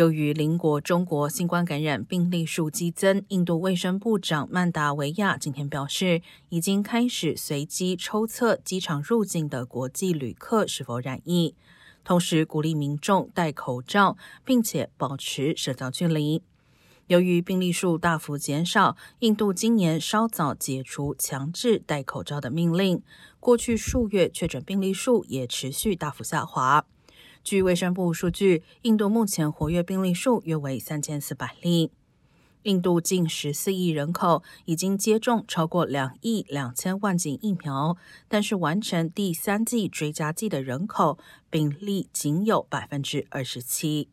由于邻国中国新冠感染病例数激增，印度卫生部长曼达维亚今天表示，已经开始随机抽测机场入境的国际旅客是否染疫，同时鼓励民众戴口罩，并且保持社交距离。由于病例数大幅减少，印度今年稍早解除强制戴口罩的命令，过去数月确诊病例数也持续大幅下滑。据卫生部数据，印度目前活跃病例数约为三千四百例。印度近十四亿人口已经接种超过两亿两千万剂疫苗，但是完成第三剂追加剂的人口比例仅有百分之二十七。